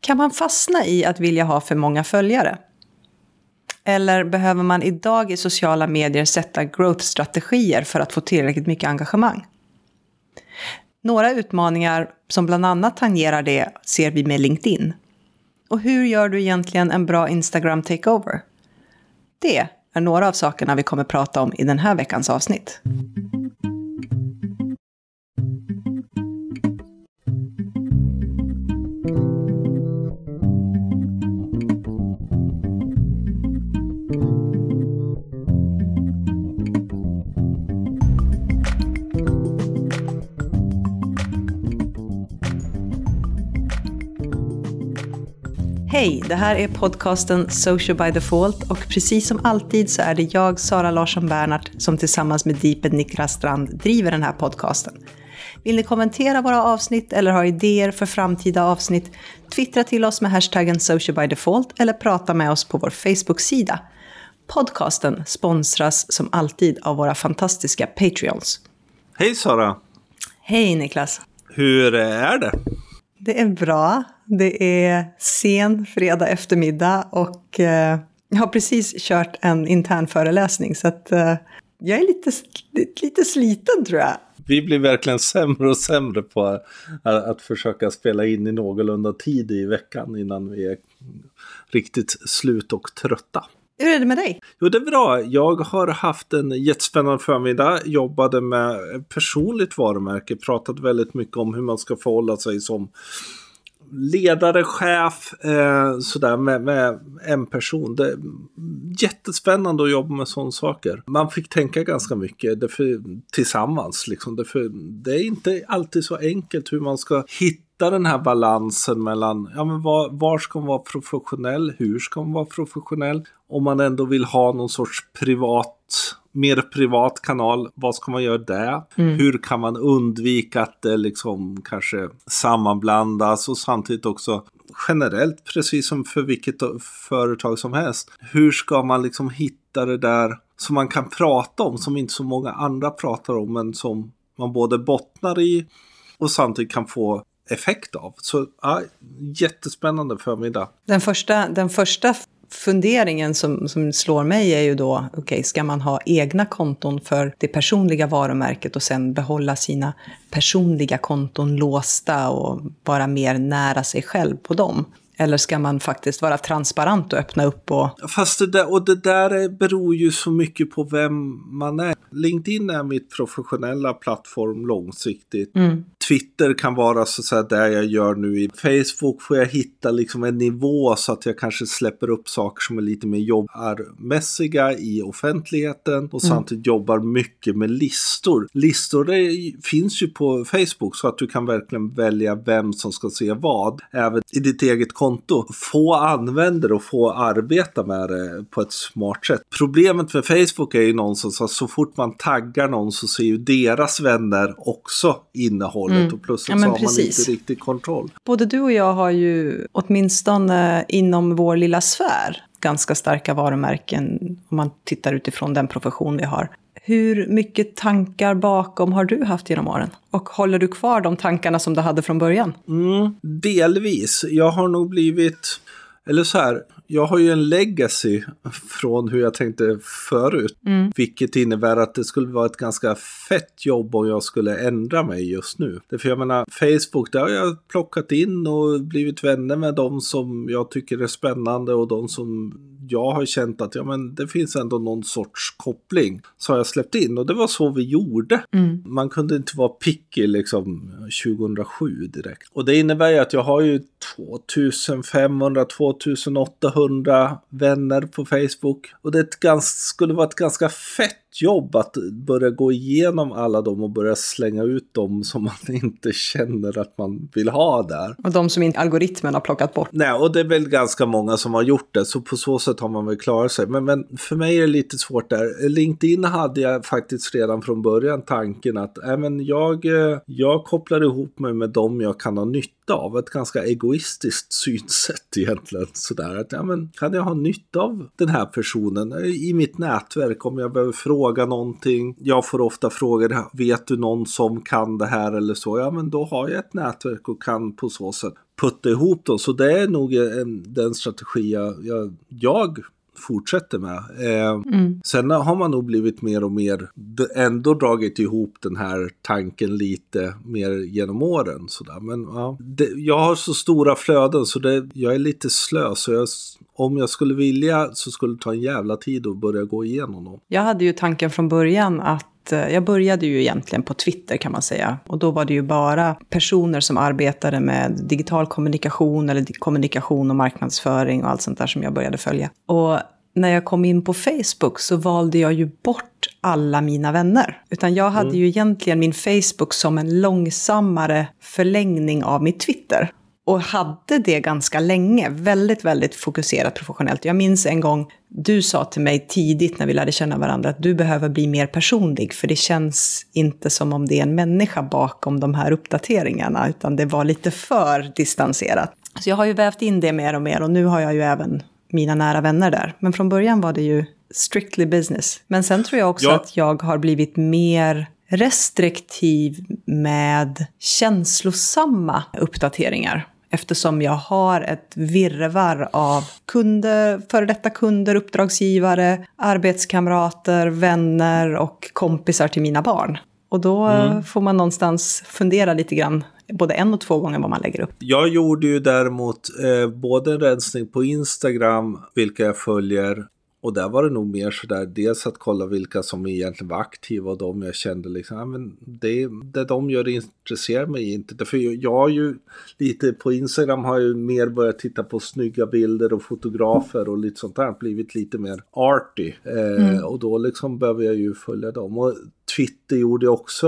Kan man fastna i att vilja ha för många följare? Eller behöver man idag i sociala medier sätta growth-strategier för att få tillräckligt mycket engagemang? Några utmaningar som bland annat tangerar det ser vi med LinkedIn. Och hur gör du egentligen en bra Instagram takeover? Det är några av sakerna vi kommer prata om i den här veckans avsnitt. Hej, det här är podcasten Social by Default och precis som alltid så är det jag, Sara Larsson Bernhardt, som tillsammans med Deeped Niklas Strand driver den här podcasten. Vill ni kommentera våra avsnitt eller ha idéer för framtida avsnitt? Twittra till oss med hashtaggen Social by Default eller prata med oss på vår Facebook-sida. Podcasten sponsras som alltid av våra fantastiska Patreons. Hej Sara! Hej Niklas! Hur är det? Det är bra. Det är sen fredag eftermiddag och eh, jag har precis kört en intern föreläsning så att eh, jag är lite, lite sliten tror jag. Vi blir verkligen sämre och sämre på att, att försöka spela in i någorlunda tid i veckan innan vi är riktigt slut och trötta. Hur är det med dig? Jo, det är bra. Jag har haft en jättespännande förmiddag. Jobbade med personligt varumärke. Pratat väldigt mycket om hur man ska förhålla sig som ledare, chef, eh, sådär med, med, en person. Det är jättespännande att jobba med sådana saker. Man fick tänka ganska mycket därför, tillsammans. Liksom. Därför, det är inte alltid så enkelt hur man ska hitta den här balansen mellan ja, men var, var ska man vara professionell, hur ska man vara professionell, om man ändå vill ha någon sorts privat mer privat kanal, vad ska man göra där? Mm. Hur kan man undvika att det liksom kanske sammanblandas och samtidigt också generellt, precis som för vilket företag som helst. Hur ska man liksom hitta det där som man kan prata om, som inte så många andra pratar om, men som man både bottnar i och samtidigt kan få effekt av. Så ja, jättespännande förmiddag. Den första, den första funderingen som, som slår mig är ju då, okej, okay, ska man ha egna konton för det personliga varumärket och sen behålla sina personliga konton låsta och vara mer nära sig själv på dem? Eller ska man faktiskt vara transparent och öppna upp? Och... Fast det där, och det där beror ju så mycket på vem man är. LinkedIn är mitt professionella plattform långsiktigt. Mm. Twitter kan vara så att säga där jag gör nu. I Facebook får jag hitta liksom en nivå så att jag kanske släpper upp saker som är lite mer jobbarmässiga i offentligheten och mm. samtidigt jobbar mycket med listor. Listor det finns ju på Facebook så att du kan verkligen välja vem som ska se vad. Även i ditt eget konto. Få användare och få arbeta med det på ett smart sätt. Problemet med Facebook är ju någonstans att så fort man taggar någon så ser ju deras vänner också innehållet mm. och plötsligt ja, så har precis. man inte riktigt kontroll. Både du och jag har ju åtminstone inom vår lilla sfär ganska starka varumärken om man tittar utifrån den profession vi har. Hur mycket tankar bakom har du haft genom åren? Och håller du kvar de tankarna som du hade från början? Mm, delvis. Jag har nog blivit, eller så här, jag har ju en legacy från hur jag tänkte förut. Mm. Vilket innebär att det skulle vara ett ganska fett jobb om jag skulle ändra mig just nu. För jag menar, Facebook, där har jag plockat in och blivit vänner med de som jag tycker är spännande och de som jag har känt att ja, men det finns ändå någon sorts koppling. Så har jag släppt in och det var så vi gjorde. Mm. Man kunde inte vara picky liksom 2007 direkt. Och det innebär ju att jag har ju 2500-2800 vänner på Facebook. Och det ganska, skulle vara ett ganska fett jobb att börja gå igenom alla dem och börja slänga ut dem som man inte känner att man vill ha där. Och de som inte algoritmen har plockat bort. Nej, och det är väl ganska många som har gjort det, så på så sätt har man väl klarat sig. Men, men för mig är det lite svårt där. LinkedIn hade jag faktiskt redan från början tanken att äh, men jag, eh, jag kopplar ihop mig med dem jag kan ha nytta av. Ett ganska egoistiskt synsätt egentligen. Sådär att, ja men kan jag ha nytta av den här personen i mitt nätverk om jag behöver fråga någonting. Jag får ofta frågor, vet du någon som kan det här eller så? Ja men då har jag ett nätverk och kan på så sätt putta ihop dem. Så det är nog en, den strategi jag, jag, jag fortsätter med. Eh, mm. Sen har man nog blivit mer och mer, ändå dragit ihop den här tanken lite mer genom åren. Sådär. Men ja, det, jag har så stora flöden så det, jag är lite slö. Så jag, om jag skulle vilja så skulle det ta en jävla tid att börja gå igenom dem. Jag hade ju tanken från början att jag började ju egentligen på Twitter kan man säga. Och då var det ju bara personer som arbetade med digital kommunikation eller kommunikation och marknadsföring och allt sånt där som jag började följa. Och när jag kom in på Facebook så valde jag ju bort alla mina vänner. Utan jag hade mm. ju egentligen min Facebook som en långsammare förlängning av mitt Twitter och hade det ganska länge, väldigt, väldigt fokuserat professionellt. Jag minns en gång du sa till mig tidigt när vi lärde känna varandra att du behöver bli mer personlig, för det känns inte som om det är en människa bakom de här uppdateringarna, utan det var lite för distanserat. Så jag har ju vävt in det mer och mer och nu har jag ju även mina nära vänner där. Men från början var det ju strictly business. Men sen tror jag också ja. att jag har blivit mer restriktiv med känslosamma uppdateringar eftersom jag har ett virrvarr av kunder, före detta kunder, uppdragsgivare, arbetskamrater, vänner och kompisar till mina barn. Och då mm. får man någonstans fundera lite grann, både en och två gånger vad man lägger upp. Jag gjorde ju däremot eh, både en rensning på Instagram, vilka jag följer, och där var det nog mer sådär, dels att kolla vilka som egentligen var aktiva och de jag kände liksom, ja, men det, det de gör intresserar mig inte. För jag har ju lite på Instagram har jag ju mer börjat titta på snygga bilder och fotografer och lite sånt där, blivit lite mer arty. Eh, mm. Och då liksom behöver jag ju följa dem. Och Twitter gjorde också,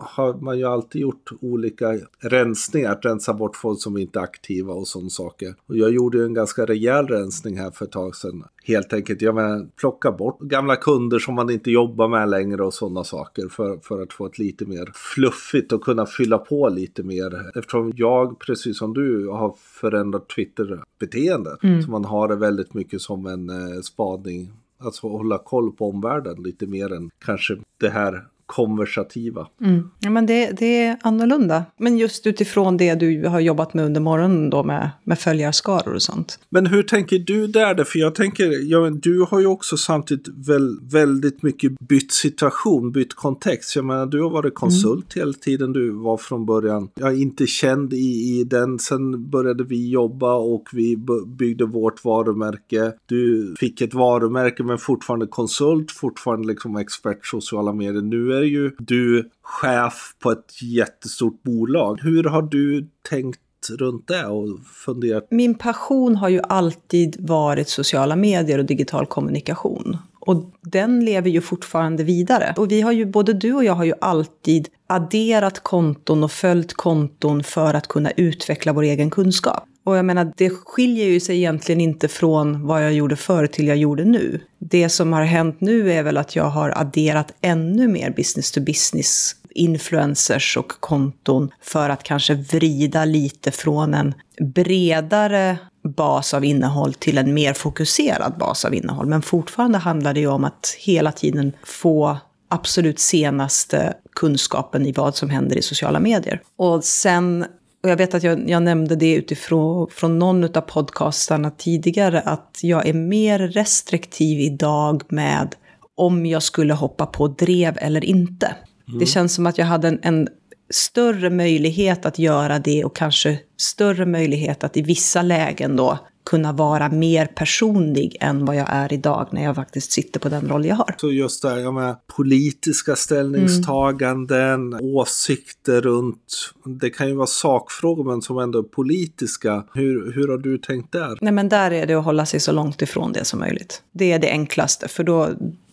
har man ju alltid gjort olika rensningar, att rensa bort folk som inte är aktiva och sådana saker. Och jag gjorde en ganska rejäl rensning här för ett tag sedan. Helt enkelt, jag menar, plocka bort gamla kunder som man inte jobbar med längre och sådana saker för, för att få ett lite mer fluffigt och kunna fylla på lite mer. Eftersom jag, precis som du, har förändrat Twitter-beteendet. Mm. Så man har det väldigt mycket som en eh, spaning Alltså hålla koll på omvärlden lite mer än kanske det här konversativa. Mm. Ja, men det, det, är annorlunda. Men just utifrån det du har jobbat med under morgonen då med, med följarskaror och sånt. Men hur tänker du där? För jag tänker, ja, du har ju också samtidigt väl, väldigt mycket bytt situation, bytt kontext. Jag menar, du har varit konsult mm. hela tiden du var från början. Jag är inte känd i, i den. Sen började vi jobba och vi byggde vårt varumärke. Du fick ett varumärke men fortfarande konsult, fortfarande liksom expert sociala medier. Nu är ju du chef på ett jättestort bolag. Hur har du tänkt runt det och funderat? Min passion har ju alltid varit sociala medier och digital kommunikation. Och den lever ju fortfarande vidare. Och vi har ju, både du och jag har ju alltid adderat konton och följt konton för att kunna utveckla vår egen kunskap. Och jag menar, det skiljer ju sig egentligen inte från vad jag gjorde förr till jag gjorde nu. Det som har hänt nu är väl att jag har adderat ännu mer business to business influencers och konton för att kanske vrida lite från en bredare bas av innehåll till en mer fokuserad bas av innehåll. Men fortfarande handlar det ju om att hela tiden få absolut senaste kunskapen i vad som händer i sociala medier. Och sen och jag vet att jag, jag nämnde det utifrån från någon av podcastarna tidigare, att jag är mer restriktiv idag med om jag skulle hoppa på drev eller inte. Mm. Det känns som att jag hade en, en större möjlighet att göra det och kanske större möjlighet att i vissa lägen då kunna vara mer personlig än vad jag är idag när jag faktiskt sitter på den roll jag har. Så just det här med politiska ställningstaganden, mm. åsikter runt, det kan ju vara sakfrågor men som ändå är politiska. Hur, hur har du tänkt där? Nej men där är det att hålla sig så långt ifrån det som möjligt. Det är det enklaste, för då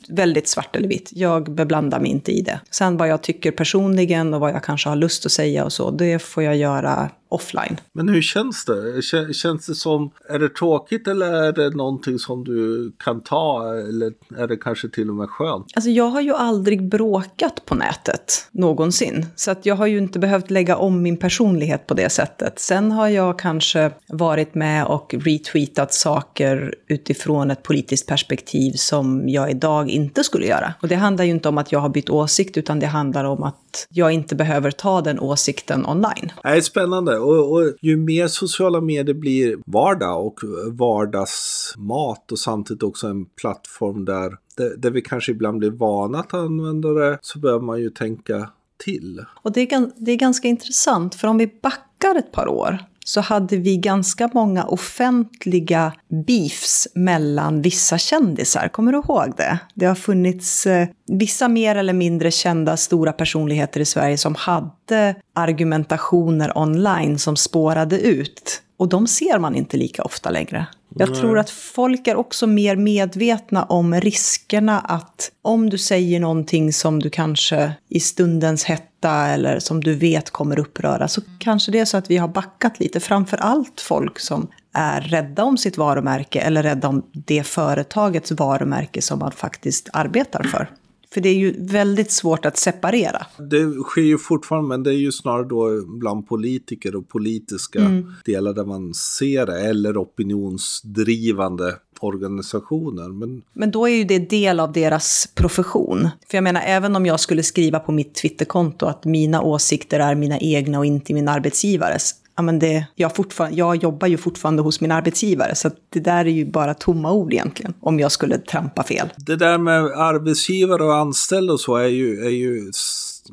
väldigt svart eller vitt. Jag beblandar mig inte i det. Sen vad jag tycker personligen och vad jag kanske har lust att säga och så, det får jag göra offline. Men hur känns det? Känns det som, är det tråkigt eller är det någonting som du kan ta eller är det kanske till och med skönt? Alltså jag har ju aldrig bråkat på nätet någonsin. Så att jag har ju inte behövt lägga om min personlighet på det sättet. Sen har jag kanske varit med och retweetat saker utifrån ett politiskt perspektiv som jag idag inte skulle göra. Och det handlar ju inte om att jag har bytt åsikt, utan det handlar om att jag inte behöver ta den åsikten online. Det är spännande. Och, och ju mer sociala medier blir vardag och vardagsmat och samtidigt också en plattform där, där, där vi kanske ibland blir vana att använda det, så behöver man ju tänka till. Och det är, det är ganska intressant, för om vi backar ett par år så hade vi ganska många offentliga beefs mellan vissa kändisar. Kommer du ihåg det? Det har funnits eh, vissa mer eller mindre kända stora personligheter i Sverige som hade argumentationer online som spårade ut. Och de ser man inte lika ofta längre. Jag Nej. tror att folk är också mer medvetna om riskerna att om du säger någonting som du kanske i stundens hetta eller som du vet kommer uppröra så kanske det är så att vi har backat lite. Framför allt folk som är rädda om sitt varumärke eller rädda om det företagets varumärke som man faktiskt arbetar för. För det är ju väldigt svårt att separera. Det sker ju fortfarande, men det är ju snarare då bland politiker och politiska mm. delar där man ser det, eller opinionsdrivande organisationer. Men... men då är ju det del av deras profession. För jag menar, även om jag skulle skriva på mitt Twitterkonto att mina åsikter är mina egna och inte min arbetsgivares, ja, men det, jag, fortfarande, jag jobbar ju fortfarande hos min arbetsgivare, så det där är ju bara tomma ord egentligen, om jag skulle trampa fel. Det där med arbetsgivare och anställda och så är ju, är ju,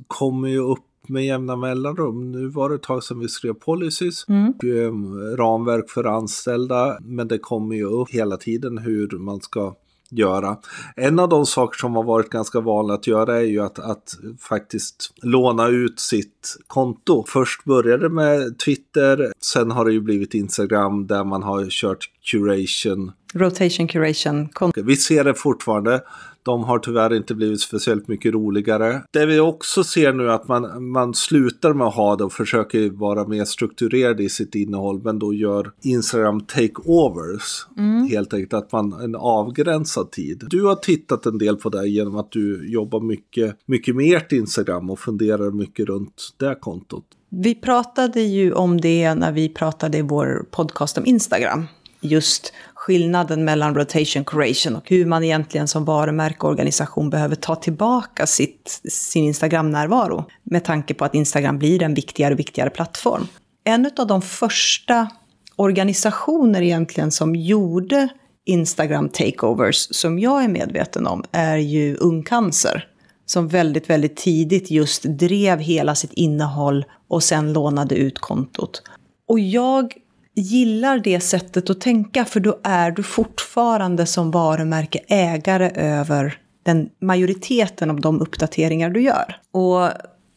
kommer ju upp med jämna mellanrum. Nu var det ett tag sedan vi skrev policies, mm. ramverk för anställda, men det kommer ju upp hela tiden hur man ska göra. En av de saker som har varit ganska vanligt att göra är ju att, att faktiskt låna ut sitt konto. Först började det med Twitter, sen har det ju blivit Instagram där man har kört curation. Rotation curation. Vi ser det fortfarande. De har tyvärr inte blivit speciellt mycket roligare. Det vi också ser nu är att man, man slutar med att ha det och försöker vara mer strukturerad i sitt innehåll men då gör Instagram takeovers. Mm. Helt enkelt att man en avgränsad tid. Du har tittat en del på det genom att du jobbar mycket, mycket med ert Instagram och funderar mycket runt det kontot. Vi pratade ju om det när vi pratade i vår podcast om Instagram. Just skillnaden mellan rotation curation och hur man egentligen som varumärkeorganisation behöver ta tillbaka sitt, sin Instagram-närvaro med tanke på att Instagram blir en viktigare och viktigare plattform. En av de första organisationer egentligen som gjorde Instagram takeovers som jag är medveten om är ju Ung Cancer som väldigt, väldigt tidigt just drev hela sitt innehåll och sen lånade ut kontot. Och jag gillar det sättet att tänka för då är du fortfarande som varumärke ägare över den majoriteten av de uppdateringar du gör. Och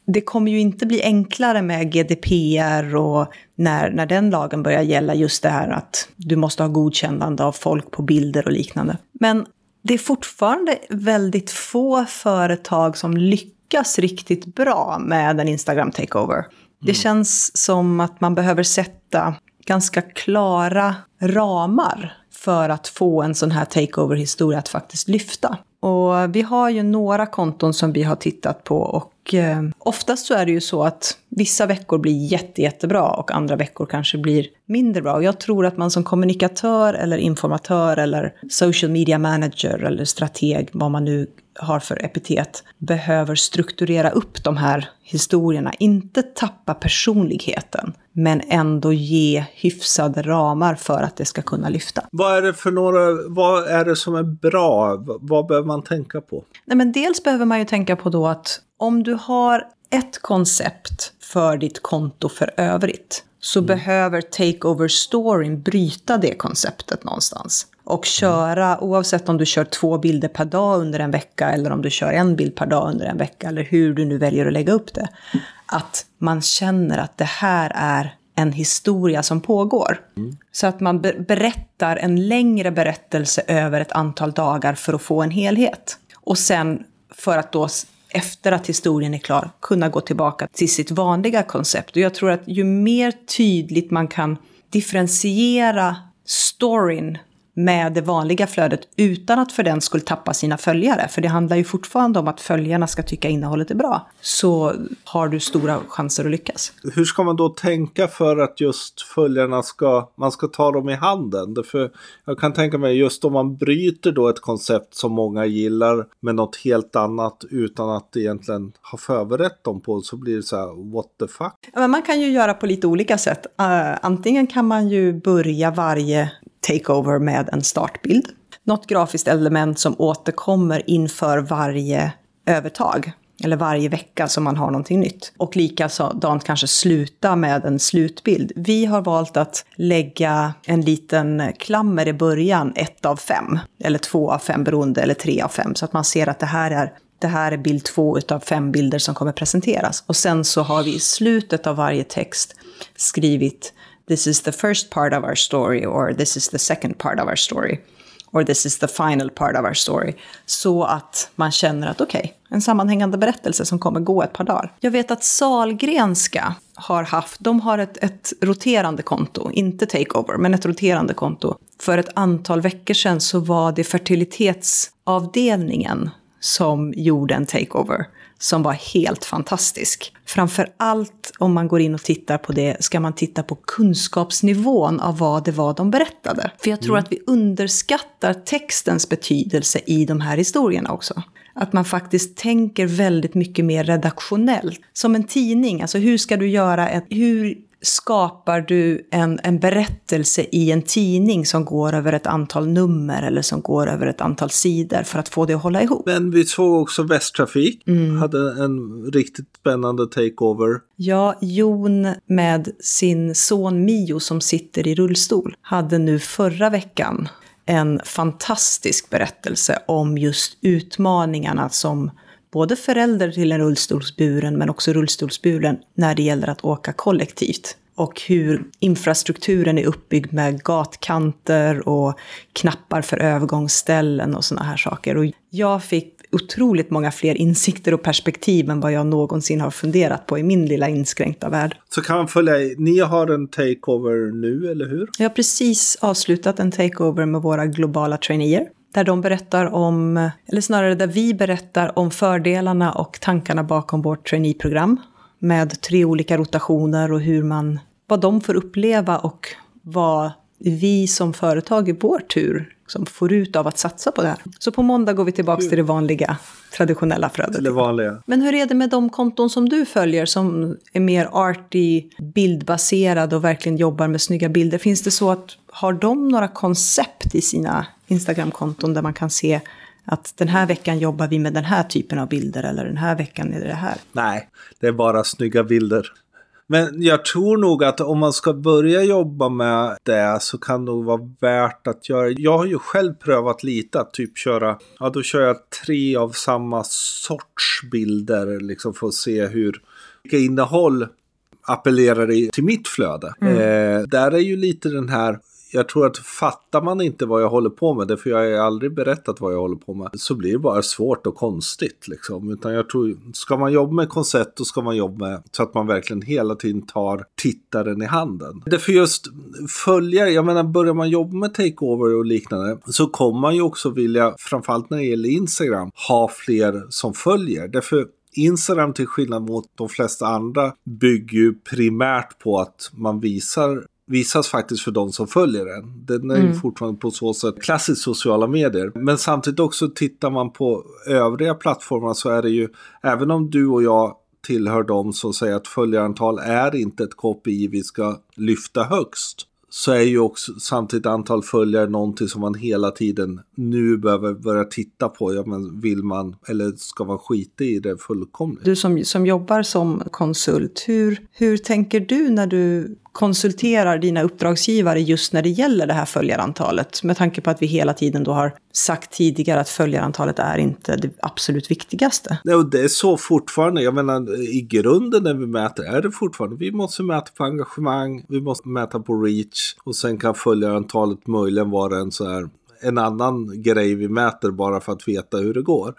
det kommer ju inte bli enklare med GDPR och när, när den lagen börjar gälla just det här att du måste ha godkännande av folk på bilder och liknande. Men det är fortfarande väldigt få företag som lyckas riktigt bra med en Instagram takeover. Mm. Det känns som att man behöver sätta ganska klara ramar för att få en sån här takeover-historia att faktiskt lyfta. Och vi har ju några konton som vi har tittat på och eh, oftast så är det ju så att vissa veckor blir jätte, jättebra och andra veckor kanske blir mindre bra. Och jag tror att man som kommunikatör eller informatör eller social media manager eller strateg, vad man nu har för epitet, behöver strukturera upp de här historierna. Inte tappa personligheten, men ändå ge hyfsade ramar för att det ska kunna lyfta. Vad är det för några, vad är det som är bra? Vad behöver man tänka på? Nej, men dels behöver man ju tänka på då att om du har ett koncept för ditt konto för övrigt så mm. behöver takeover-storyn bryta det konceptet någonstans. Och köra, oavsett om du kör två bilder per dag under en vecka eller om du kör en bild per dag under en vecka eller hur du nu väljer att lägga upp det. Att man känner att det här är en historia som pågår. Mm. Så att man berättar en längre berättelse över ett antal dagar för att få en helhet. Och sen för att då efter att historien är klar kunna gå tillbaka till sitt vanliga koncept. Och jag tror att ju mer tydligt man kan differentiera storyn med det vanliga flödet utan att för den skulle tappa sina följare. För det handlar ju fortfarande om att följarna ska tycka innehållet är bra. Så har du stora chanser att lyckas. Hur ska man då tänka för att just följarna ska, man ska ta dem i handen? För jag kan tänka mig just om man bryter då ett koncept som många gillar med något helt annat utan att egentligen ha förberett dem på så blir det så här what the fuck. men man kan ju göra på lite olika sätt. Uh, antingen kan man ju börja varje takeover med en startbild. Något grafiskt element som återkommer inför varje övertag eller varje vecka som man har någonting nytt. Och likadant kanske sluta med en slutbild. Vi har valt att lägga en liten klammer i början, ett av fem, eller två av fem beroende, eller tre av fem, så att man ser att det här är det här är bild två utav fem bilder som kommer presenteras. Och sen så har vi i slutet av varje text skrivit this is the first part of our story or this is the second part of our story or this is the final part of our story. Så att man känner att okej, okay, en sammanhängande berättelse som kommer gå ett par dagar. Jag vet att Salgrenska har haft, de har ett, ett roterande konto, inte takeover, men ett roterande konto. För ett antal veckor sedan så var det fertilitetsavdelningen som gjorde en takeover som var helt fantastisk. Framför allt om man går in och tittar på det ska man titta på kunskapsnivån av vad det var de berättade. För jag tror mm. att vi underskattar textens betydelse i de här historierna också. Att man faktiskt tänker väldigt mycket mer redaktionellt. Som en tidning, alltså hur ska du göra ett, hur skapar du en, en berättelse i en tidning som går över ett antal nummer eller som går över ett antal sidor för att få det att hålla ihop. Men vi såg också Västtrafik, mm. hade en riktigt spännande takeover. Ja, Jon med sin son Mio som sitter i rullstol hade nu förra veckan en fantastisk berättelse om just utmaningarna som både förälder till en rullstolsburen men också rullstolsburen när det gäller att åka kollektivt. Och hur infrastrukturen är uppbyggd med gatkanter och knappar för övergångsställen och sådana här saker. Och jag fick otroligt många fler insikter och perspektiv än vad jag någonsin har funderat på i min lilla inskränkta värld. Så kan man följa, ni har en takeover nu, eller hur? Jag har precis avslutat en takeover med våra globala traineer där de berättar om, eller snarare där vi berättar om fördelarna och tankarna bakom vårt traineeprogram med tre olika rotationer och hur man, vad de får uppleva och vad vi som företag i vår tur som får ut av att satsa på det här. Så på måndag går vi tillbaka till det vanliga, traditionella flödet. Det vanliga. Men hur är det med de konton som du följer som är mer arty, bildbaserade och verkligen jobbar med snygga bilder? Finns det så att, har de några koncept i sina Instagramkonton där man kan se att den här veckan jobbar vi med den här typen av bilder eller den här veckan är det det här. Nej, det är bara snygga bilder. Men jag tror nog att om man ska börja jobba med det så kan det nog vara värt att göra. Jag har ju själv prövat lite att typ köra, ja då kör jag tre av samma sorts bilder liksom för att se hur, vilka innehåll appellerar till mitt flöde. Mm. Eh, där är ju lite den här jag tror att fattar man inte vad jag håller på med, för jag har aldrig berättat vad jag håller på med, så blir det bara svårt och konstigt. Liksom. Utan jag tror, ska man jobba med koncept, då ska man jobba med så att man verkligen hela tiden tar tittaren i handen. Därför just följare, jag menar börjar man jobba med takeover och liknande, så kommer man ju också vilja, framförallt när det gäller Instagram, ha fler som följer. Därför Instagram till skillnad mot de flesta andra bygger ju primärt på att man visar visas faktiskt för de som följer den. Den är mm. ju fortfarande på så sätt klassiskt sociala medier. Men samtidigt också tittar man på övriga plattformar så är det ju, även om du och jag tillhör de som säger att följarantal är inte ett KPI vi ska lyfta högst så är ju också samtidigt antal följare någonting som man hela tiden nu behöver börja titta på. Ja, men vill man eller ska man skita i det fullkomligt? Du som, som jobbar som konsult, hur, hur tänker du när du konsulterar dina uppdragsgivare just när det gäller det här följarantalet? Med tanke på att vi hela tiden då har sagt tidigare att följarantalet är inte det absolut viktigaste. Nej, och det är så fortfarande. Jag menar, i grunden när vi mäter är det fortfarande. Vi måste mäta på engagemang, vi måste mäta på reach och sen kan följarantalet möjligen vara en så här en annan grej vi mäter bara för att veta hur det går.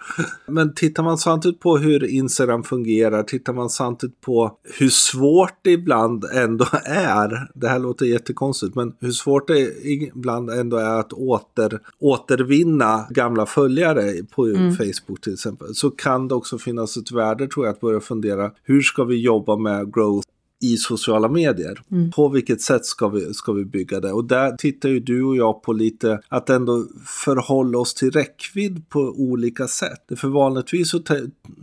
Men tittar man samtidigt på hur Instagram fungerar, tittar man samtidigt på hur svårt det ibland ändå är, det här låter jättekonstigt, men hur svårt det ibland ändå är att åter, återvinna gamla följare på mm. Facebook till exempel, så kan det också finnas ett värde tror jag att börja fundera, hur ska vi jobba med growth i sociala medier. Mm. På vilket sätt ska vi, ska vi bygga det? Och där tittar ju du och jag på lite att ändå förhålla oss till räckvidd på olika sätt. För vanligtvis så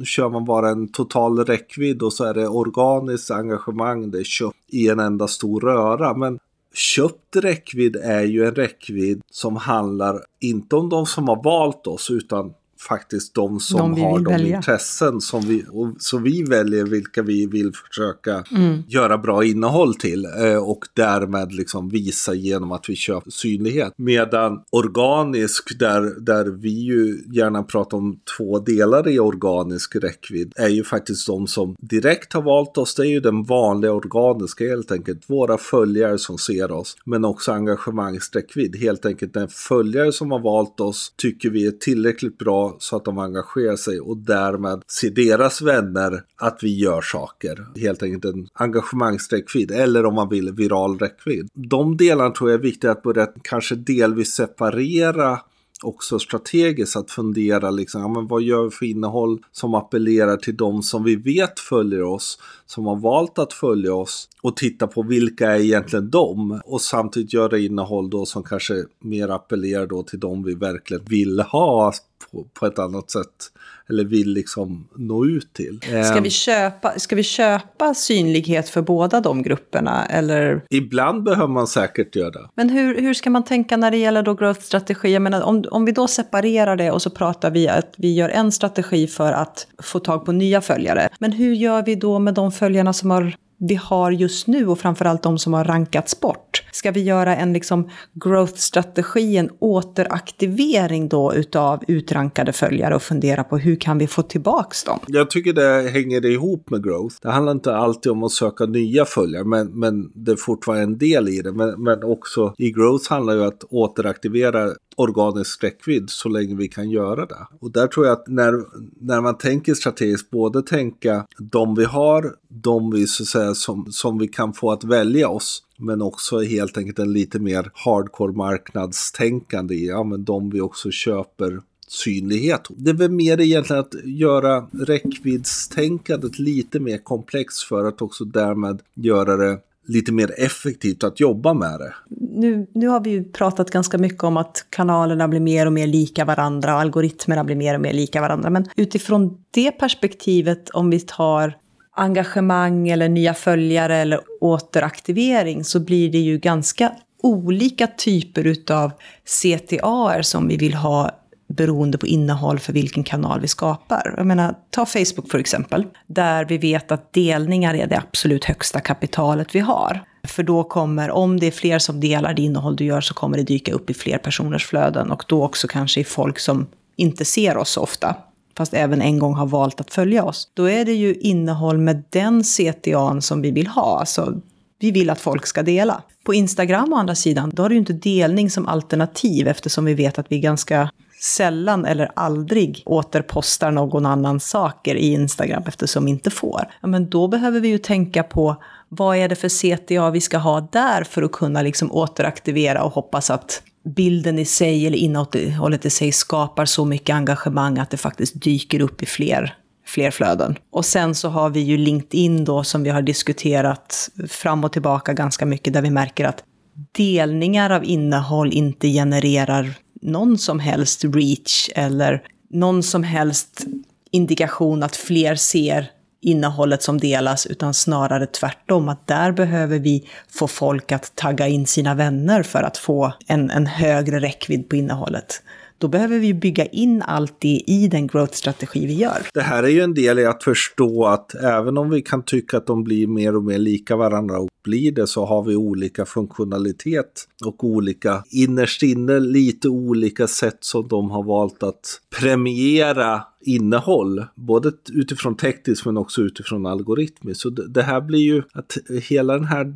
kör man bara en total räckvidd och så är det organiskt engagemang, det är kött i en enda stor röra. Men köpt räckvidd är ju en räckvidd som handlar inte om de som har valt oss utan faktiskt de som de har de välja. intressen som vi, och, så vi väljer vilka vi vill försöka mm. göra bra innehåll till eh, och därmed liksom visa genom att vi köper synlighet. Medan organisk, där, där vi ju gärna pratar om två delar i organisk räckvidd, är ju faktiskt de som direkt har valt oss. Det är ju den vanliga organiska helt enkelt. Våra följare som ser oss, men också engagemangsräckvidd. Helt enkelt den följare som har valt oss tycker vi är tillräckligt bra så att de engagerar sig och därmed ser deras vänner att vi gör saker. Helt enkelt en engagemangsräckvidd eller om man vill viral räckvidd. De delarna tror jag är viktiga att börja kanske delvis separera också strategiskt att fundera liksom, ja, men vad gör vi för innehåll som appellerar till de som vi vet följer oss, som har valt att följa oss och titta på vilka är egentligen de och samtidigt göra innehåll då som kanske mer appellerar då till de vi verkligen vill ha på, på ett annat sätt eller vill liksom nå ut till. Ska vi, ehm. köpa, ska vi köpa synlighet för båda de grupperna? Eller? Ibland behöver man säkert göra det. Men hur, hur ska man tänka när det gäller då growth-strategi? Jag menar, om, om vi då separerar det och så pratar vi att vi gör en strategi för att få tag på nya följare. Men hur gör vi då med de följarna som har vi har just nu och framförallt de som har rankats bort. Ska vi göra en liksom growth-strategi, en återaktivering då utav utrankade följare och fundera på hur kan vi få tillbaks dem? Jag tycker det hänger ihop med growth. Det handlar inte alltid om att söka nya följare, men, men det är fortfarande en del i det. Men, men också i growth handlar det ju om att återaktivera organisk räckvidd så länge vi kan göra det. Och där tror jag att när, när man tänker strategiskt, både tänka de vi har, de vi så att säga som, som vi kan få att välja oss, men också helt enkelt en lite mer hardcore marknadstänkande i, ja men de vi också köper synlighet. Det är väl mer egentligen att göra räckviddstänkandet lite mer komplext för att också därmed göra det lite mer effektivt att jobba med det. Nu, nu har vi ju pratat ganska mycket om att kanalerna blir mer och mer lika varandra och algoritmerna blir mer och mer lika varandra. Men utifrån det perspektivet, om vi tar engagemang eller nya följare eller återaktivering så blir det ju ganska olika typer utav CTA som vi vill ha beroende på innehåll för vilken kanal vi skapar. Jag menar, ta Facebook för exempel, där vi vet att delningar är det absolut högsta kapitalet vi har. För då kommer, om det är fler som delar det innehåll du gör, så kommer det dyka upp i fler personers flöden och då också kanske i folk som inte ser oss så ofta, fast även en gång har valt att följa oss. Då är det ju innehåll med den CTAn som vi vill ha. Alltså, vi vill att folk ska dela. På Instagram å andra sidan, då har du ju inte delning som alternativ eftersom vi vet att vi är ganska sällan eller aldrig återpostar någon annans saker i Instagram eftersom vi inte får. Ja, men då behöver vi ju tänka på vad är det för CTA vi ska ha där för att kunna liksom återaktivera och hoppas att bilden i sig eller innehållet i sig skapar så mycket engagemang att det faktiskt dyker upp i fler fler flöden. Och sen så har vi ju LinkedIn då som vi har diskuterat fram och tillbaka ganska mycket där vi märker att delningar av innehåll inte genererar någon som helst reach eller någon som helst indikation att fler ser innehållet som delas, utan snarare tvärtom. Att där behöver vi få folk att tagga in sina vänner för att få en, en högre räckvidd på innehållet. Då behöver vi bygga in allt det i den growth-strategi vi gör. Det här är ju en del i att förstå att även om vi kan tycka att de blir mer och mer lika varandra och blir det så har vi olika funktionalitet och olika innerst inne lite olika sätt som de har valt att premiera innehåll, både utifrån tekniskt men också utifrån algoritmiskt. Så det här blir ju att hela den här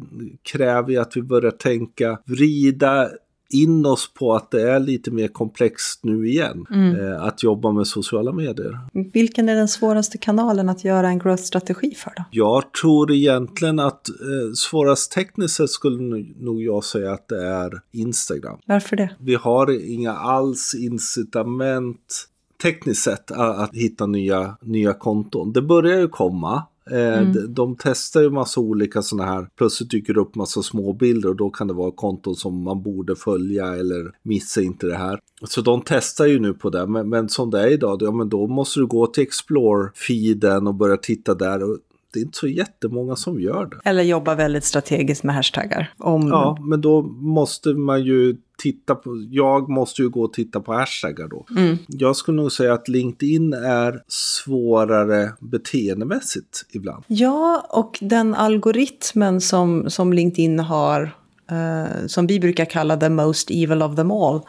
kräver ju att vi börjar tänka, vrida in oss på att det är lite mer komplext nu igen. Mm. Eh, att jobba med sociala medier. Vilken är den svåraste kanalen att göra en growth-strategi för då? Jag tror egentligen att eh, svårast tekniskt sett skulle nog jag säga att det är Instagram. Varför det? Vi har inga alls incitament tekniskt sett att, att hitta nya, nya konton. Det börjar ju komma. Eh, Mm. de, de testar ju massa olika sådana här, plötsligt dyker det upp massa små bilder och då kan det vara konton som man borde följa eller missa inte det här. Så de testar ju nu på det, men, men som det är idag, ja, men då måste du gå till Explore-feeden och börja titta där. Och det är inte så jättemånga som gör det. Eller jobba väldigt strategiskt med hashtaggar. Om... Ja, men då måste man ju titta på, jag måste ju gå och titta på hashtaggar då. Mm. Jag skulle nog säga att LinkedIn är svårare beteendemässigt ibland. Ja, och den algoritmen som, som LinkedIn har, eh, som vi brukar kalla the most evil of them all,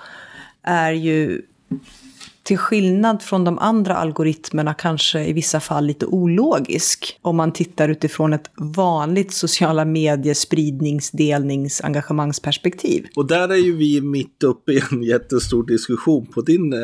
är ju till skillnad från de andra algoritmerna kanske i vissa fall lite ologisk. Om man tittar utifrån ett vanligt sociala medier engagemangsperspektiv. Och där är ju vi mitt uppe i en jättestor diskussion på din eh,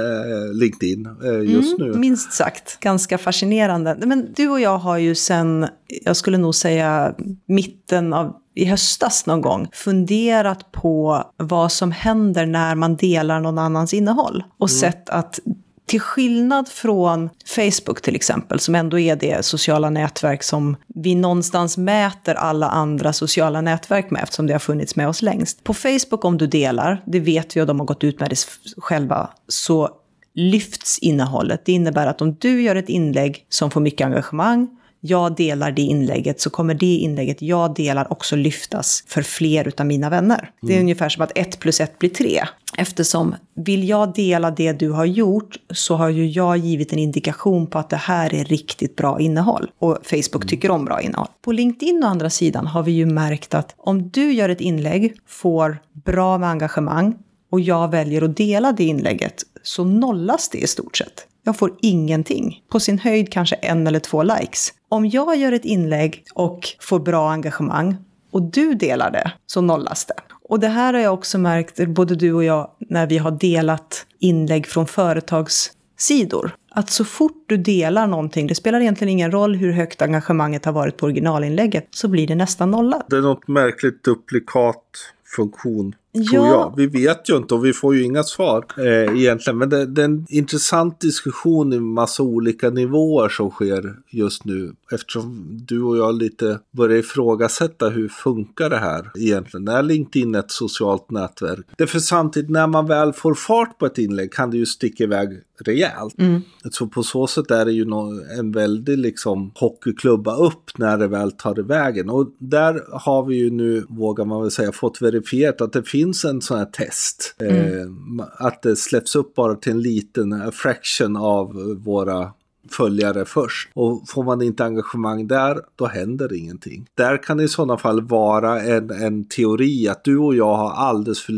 LinkedIn eh, just nu. Minst sagt, ganska fascinerande. Men du och jag har ju sen, jag skulle nog säga mitten av i höstas någon gång funderat på vad som händer när man delar någon annans innehåll. Och sett att till skillnad från Facebook till exempel, som ändå är det sociala nätverk som vi någonstans mäter alla andra sociala nätverk med, eftersom det har funnits med oss längst. På Facebook om du delar, det vet vi och de har gått ut med det själva, så lyfts innehållet. Det innebär att om du gör ett inlägg som får mycket engagemang, jag delar det inlägget så kommer det inlägget jag delar också lyftas för fler utav mina vänner. Det är ungefär som att ett plus ett blir tre. Eftersom vill jag dela det du har gjort så har ju jag givit en indikation på att det här är riktigt bra innehåll. Och Facebook tycker om bra innehåll. På LinkedIn å andra sidan har vi ju märkt att om du gör ett inlägg, får bra med engagemang och jag väljer att dela det inlägget så nollas det i stort sett. Jag får ingenting. På sin höjd kanske en eller två likes. Om jag gör ett inlägg och får bra engagemang och du delar det så nollas det. Och det här har jag också märkt, både du och jag, när vi har delat inlägg från företagssidor. Att så fort du delar någonting, det spelar egentligen ingen roll hur högt engagemanget har varit på originalinlägget, så blir det nästan nollat. Det är något märkligt duplikatfunktion. Tror Ja. jag. Vi vet ju inte och vi får ju inga svar eh, egentligen. Men det, det är en intressant diskussion i massa olika nivåer som sker just nu. Eftersom du och jag lite börjar ifrågasätta hur funkar det här egentligen. Är LinkedIn ett socialt nätverk? Det för samtidigt när man väl får fart på ett inlägg kan det ju sticka iväg rejält. Så på så sätt är det ju en väldig liksom hockeyklubba upp när det väl tar ivägen. Och där har vi ju nu, vågar man väl säga, fått verifierat att det finns en sån här test. Eh, att det släpps upp bara till en liten eh, fraction av våra följare först. Och får man inte engagemang där, då händer ingenting. Där kan det i sådana fall vara en, en teori att du och jag har alldeles för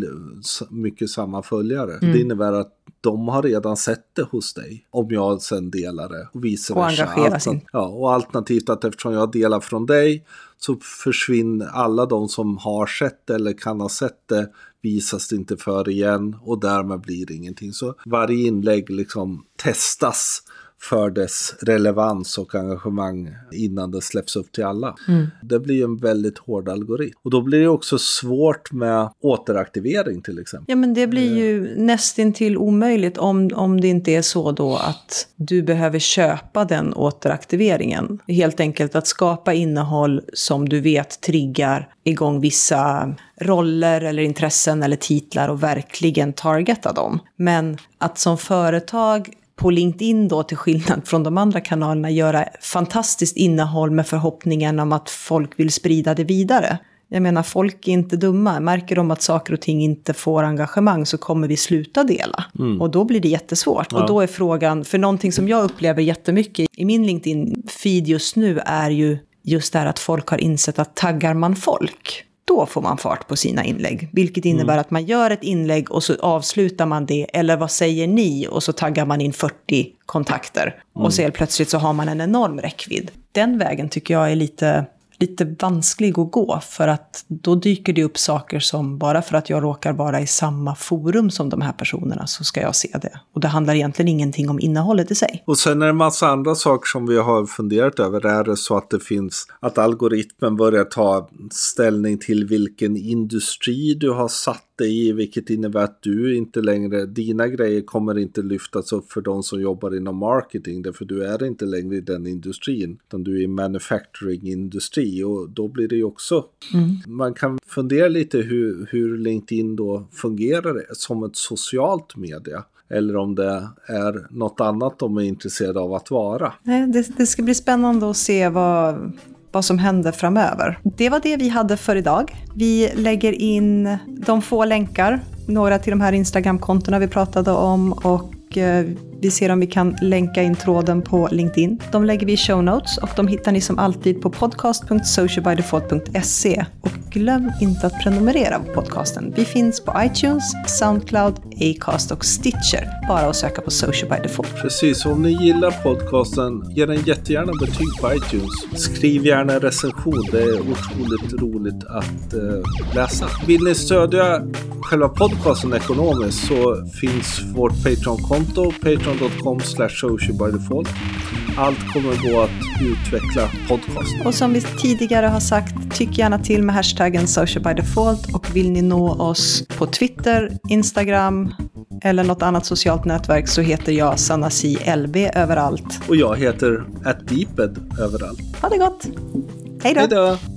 mycket samma följare. Det innebär att de har redan sett det hos dig. Om jag sen delar det och vice Och versa. engagerar Altern- sig. Ja, och alternativt att eftersom jag delar från dig så försvinner alla de som har sett det eller kan ha sett det visas det inte för igen och därmed blir det ingenting. Så varje inlägg liksom testas för dess relevans och engagemang innan det släpps upp till alla. Det blir en väldigt hård algoritm. Och då blir det också svårt med återaktivering till exempel. Ja, men det blir ju nästintill omöjligt om, om det inte är så då att du behöver köpa den återaktiveringen. Helt enkelt att skapa innehåll som du vet triggar igång vissa roller eller intressen eller titlar och verkligen targeta dem. Men att som företag på LinkedIn då, till skillnad från de andra kanalerna, göra fantastiskt innehåll med förhoppningen om att folk vill sprida det vidare. Jag menar, folk är inte dumma. Märker de att saker och ting inte får engagemang så kommer vi sluta dela. Och då blir det jättesvårt. Och då är frågan, för någonting som jag upplever jättemycket i min LinkedIn-feed just nu är ju just det här att folk har insett att taggar man folk, då får man fart på sina inlägg. Vilket innebär att man gör ett inlägg och så avslutar man det. Eller vad säger ni? Och så taggar man in 40 kontakter. Och så helt plötsligt så har man en enorm räckvidd. Den vägen tycker jag är lite lite vansklig att gå för att då dyker det upp saker som bara för att jag råkar vara i samma forum som de här personerna så ska jag se det. Och det handlar egentligen ingenting om innehållet i sig. Och sen är det en massa andra saker som vi har funderat över. Är det så att det finns, att algoritmen börjar ta ställning till vilken industri du har satt dig i, vilket innebär att du inte längre, dina grejer kommer inte lyftas upp för de som jobbar inom marketing, därför du är inte längre i den industrin, utan du är i manufacturing-industri och då blir det ju också, mm. man kan fundera lite hur, hur LinkedIn då fungerar som ett socialt media eller om det är något annat de är intresserade av att vara. Det, det ska bli spännande att se vad, vad som händer framöver. Det var det vi hade för idag. Vi lägger in de få länkar, några till de här Instagram-kontona vi pratade om och eh, vi ser om vi kan länka in tråden på LinkedIn. De lägger vi i show notes och de hittar ni som alltid på podcast.socialbydefault.se. Och glöm inte att prenumerera på podcasten. Vi finns på iTunes, Soundcloud, Acast och Stitcher. Bara att söka på Social by Default. Precis, om ni gillar podcasten, ge den jättegärna betyg på iTunes. Skriv gärna en recension, det är otroligt roligt att eh, läsa. Vill ni stödja själva podcasten ekonomiskt så finns vårt Patreon-konto, Patreon patreon.com socialbydefault. Allt kommer gå att utveckla podcasten. Och som vi tidigare har sagt, tyck gärna till med hashtaggen socialbydefault och vill ni nå oss på Twitter, Instagram eller något annat socialt nätverk så heter jag Sanasi LB överallt. Och jag heter atdeeped överallt. Ha det gott! Hej då! Hej då!